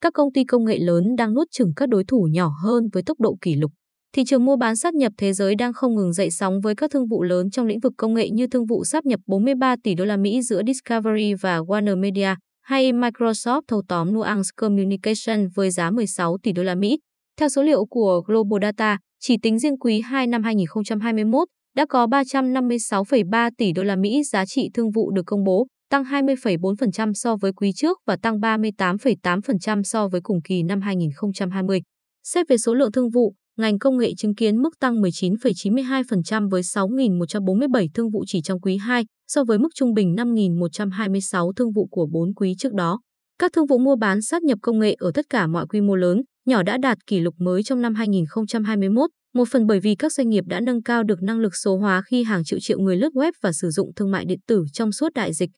các công ty công nghệ lớn đang nuốt chửng các đối thủ nhỏ hơn với tốc độ kỷ lục. Thị trường mua bán sát nhập thế giới đang không ngừng dậy sóng với các thương vụ lớn trong lĩnh vực công nghệ như thương vụ sáp nhập 43 tỷ đô la Mỹ giữa Discovery và Warner Media hay Microsoft thâu tóm Nuance Communication với giá 16 tỷ đô la Mỹ. Theo số liệu của Global Data, chỉ tính riêng quý 2 năm 2021 đã có 356,3 tỷ đô la Mỹ giá trị thương vụ được công bố, tăng 20,4% so với quý trước và tăng 38,8% so với cùng kỳ năm 2020. Xét về số lượng thương vụ, ngành công nghệ chứng kiến mức tăng 19,92% với 6.147 thương vụ chỉ trong quý 2 so với mức trung bình 5.126 thương vụ của 4 quý trước đó. Các thương vụ mua bán sát nhập công nghệ ở tất cả mọi quy mô lớn, nhỏ đã đạt kỷ lục mới trong năm 2021, một phần bởi vì các doanh nghiệp đã nâng cao được năng lực số hóa khi hàng triệu triệu người lướt web và sử dụng thương mại điện tử trong suốt đại dịch.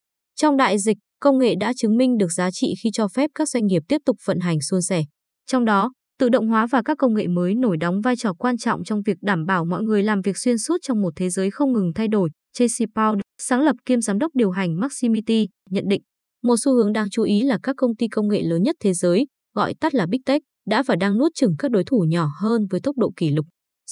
Trong đại dịch, công nghệ đã chứng minh được giá trị khi cho phép các doanh nghiệp tiếp tục vận hành suôn sẻ. Trong đó, tự động hóa và các công nghệ mới nổi đóng vai trò quan trọng trong việc đảm bảo mọi người làm việc xuyên suốt trong một thế giới không ngừng thay đổi. JC Paul, sáng lập kiêm giám đốc điều hành Maximity, nhận định, một xu hướng đáng chú ý là các công ty công nghệ lớn nhất thế giới, gọi tắt là Big Tech, đã và đang nuốt chửng các đối thủ nhỏ hơn với tốc độ kỷ lục.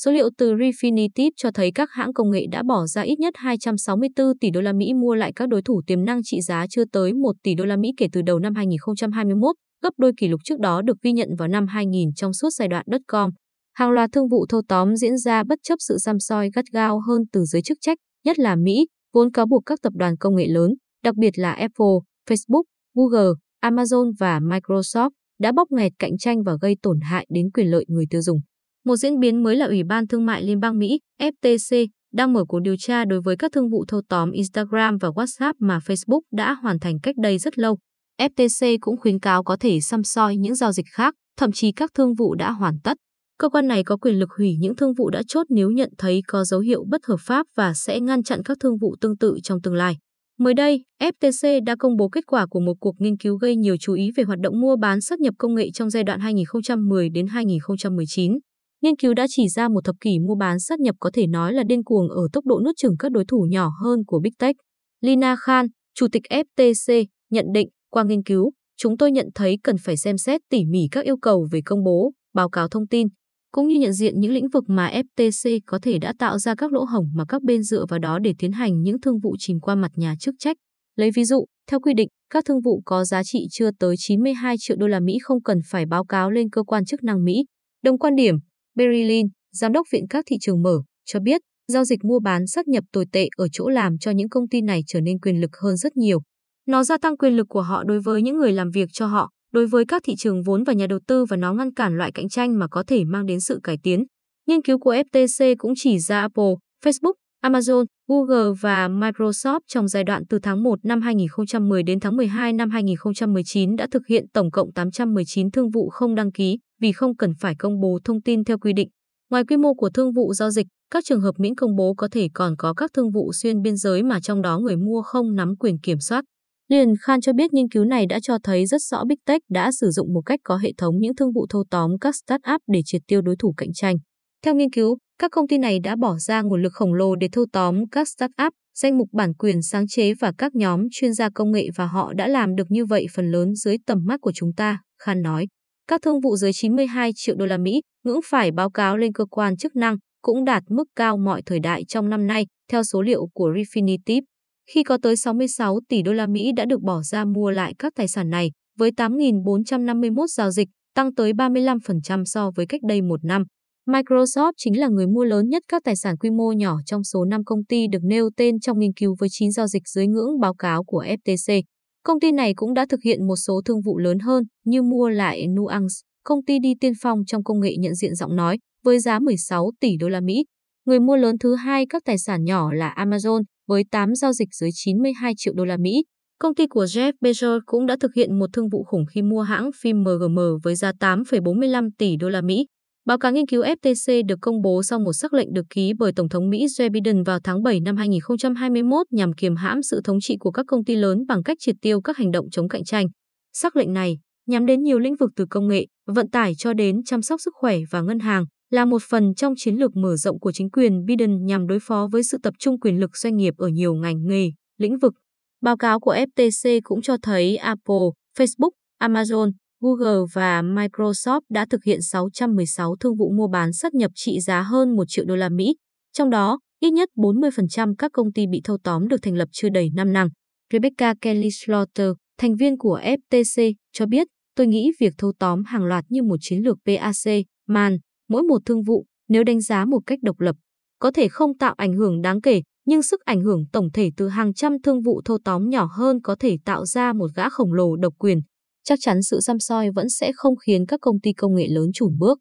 Số liệu từ Refinitiv cho thấy các hãng công nghệ đã bỏ ra ít nhất 264 tỷ đô la Mỹ mua lại các đối thủ tiềm năng trị giá chưa tới 1 tỷ đô la Mỹ kể từ đầu năm 2021, gấp đôi kỷ lục trước đó được ghi nhận vào năm 2000 trong suốt giai đoạn đất com. Hàng loạt thương vụ thâu tóm diễn ra bất chấp sự xăm soi gắt gao hơn từ giới chức trách, nhất là Mỹ, vốn cáo buộc các tập đoàn công nghệ lớn, đặc biệt là Apple, Facebook, Google, Amazon và Microsoft đã bóp nghẹt cạnh tranh và gây tổn hại đến quyền lợi người tiêu dùng. Một diễn biến mới là Ủy ban Thương mại Liên bang Mỹ, FTC, đang mở cuộc điều tra đối với các thương vụ thâu tóm Instagram và WhatsApp mà Facebook đã hoàn thành cách đây rất lâu. FTC cũng khuyến cáo có thể xăm soi những giao dịch khác, thậm chí các thương vụ đã hoàn tất. Cơ quan này có quyền lực hủy những thương vụ đã chốt nếu nhận thấy có dấu hiệu bất hợp pháp và sẽ ngăn chặn các thương vụ tương tự trong tương lai. Mới đây, FTC đã công bố kết quả của một cuộc nghiên cứu gây nhiều chú ý về hoạt động mua bán sát nhập công nghệ trong giai đoạn 2010 đến 2019. Nghiên cứu đã chỉ ra một thập kỷ mua bán sát nhập có thể nói là điên cuồng ở tốc độ nuốt chửng các đối thủ nhỏ hơn của Big Tech. Lina Khan, Chủ tịch FTC, nhận định, qua nghiên cứu, chúng tôi nhận thấy cần phải xem xét tỉ mỉ các yêu cầu về công bố, báo cáo thông tin, cũng như nhận diện những lĩnh vực mà FTC có thể đã tạo ra các lỗ hổng mà các bên dựa vào đó để tiến hành những thương vụ chìm qua mặt nhà chức trách. Lấy ví dụ, theo quy định, các thương vụ có giá trị chưa tới 92 triệu đô la Mỹ không cần phải báo cáo lên cơ quan chức năng Mỹ. Đồng quan điểm, Berylin, giám đốc viện các thị trường mở, cho biết giao dịch mua bán sát nhập tồi tệ ở chỗ làm cho những công ty này trở nên quyền lực hơn rất nhiều. Nó gia tăng quyền lực của họ đối với những người làm việc cho họ, đối với các thị trường vốn và nhà đầu tư và nó ngăn cản loại cạnh tranh mà có thể mang đến sự cải tiến. Nghiên cứu của FTC cũng chỉ ra Apple, Facebook, Amazon, Google và Microsoft trong giai đoạn từ tháng 1 năm 2010 đến tháng 12 năm 2019 đã thực hiện tổng cộng 819 thương vụ không đăng ký vì không cần phải công bố thông tin theo quy định. Ngoài quy mô của thương vụ giao dịch, các trường hợp miễn công bố có thể còn có các thương vụ xuyên biên giới mà trong đó người mua không nắm quyền kiểm soát. Liền Khan cho biết nghiên cứu này đã cho thấy rất rõ Big Tech đã sử dụng một cách có hệ thống những thương vụ thâu tóm các startup để triệt tiêu đối thủ cạnh tranh. Theo nghiên cứu, các công ty này đã bỏ ra nguồn lực khổng lồ để thâu tóm các startup, danh mục bản quyền sáng chế và các nhóm chuyên gia công nghệ và họ đã làm được như vậy phần lớn dưới tầm mắt của chúng ta, Khan nói. Các thương vụ dưới 92 triệu đô la Mỹ, ngưỡng phải báo cáo lên cơ quan chức năng, cũng đạt mức cao mọi thời đại trong năm nay, theo số liệu của Refinitiv. Khi có tới 66 tỷ đô la Mỹ đã được bỏ ra mua lại các tài sản này, với 8.451 giao dịch, tăng tới 35% so với cách đây một năm. Microsoft chính là người mua lớn nhất các tài sản quy mô nhỏ trong số 5 công ty được nêu tên trong nghiên cứu với 9 giao dịch dưới ngưỡng báo cáo của FTC. Công ty này cũng đã thực hiện một số thương vụ lớn hơn như mua lại Nuance, công ty đi tiên phong trong công nghệ nhận diện giọng nói với giá 16 tỷ đô la Mỹ. Người mua lớn thứ hai các tài sản nhỏ là Amazon với 8 giao dịch dưới 92 triệu đô la Mỹ. Công ty của Jeff Bezos cũng đã thực hiện một thương vụ khủng khi mua hãng phim MGM với giá 8,45 tỷ đô la Mỹ. Báo cáo nghiên cứu FTC được công bố sau một sắc lệnh được ký bởi Tổng thống Mỹ Joe Biden vào tháng 7 năm 2021 nhằm kiềm hãm sự thống trị của các công ty lớn bằng cách triệt tiêu các hành động chống cạnh tranh. Sắc lệnh này nhắm đến nhiều lĩnh vực từ công nghệ, vận tải cho đến chăm sóc sức khỏe và ngân hàng, là một phần trong chiến lược mở rộng của chính quyền Biden nhằm đối phó với sự tập trung quyền lực doanh nghiệp ở nhiều ngành nghề, lĩnh vực. Báo cáo của FTC cũng cho thấy Apple, Facebook, Amazon, Google và Microsoft đã thực hiện 616 thương vụ mua bán sát nhập trị giá hơn 1 triệu đô la Mỹ, trong đó ít nhất 40% các công ty bị thâu tóm được thành lập chưa đầy 5 năm. Rebecca Kelly Slaughter, thành viên của FTC, cho biết, tôi nghĩ việc thâu tóm hàng loạt như một chiến lược PAC, MAN, mỗi một thương vụ, nếu đánh giá một cách độc lập, có thể không tạo ảnh hưởng đáng kể, nhưng sức ảnh hưởng tổng thể từ hàng trăm thương vụ thâu tóm nhỏ hơn có thể tạo ra một gã khổng lồ độc quyền. Chắc chắn sự xăm soi vẫn sẽ không khiến các công ty công nghệ lớn chùn bước.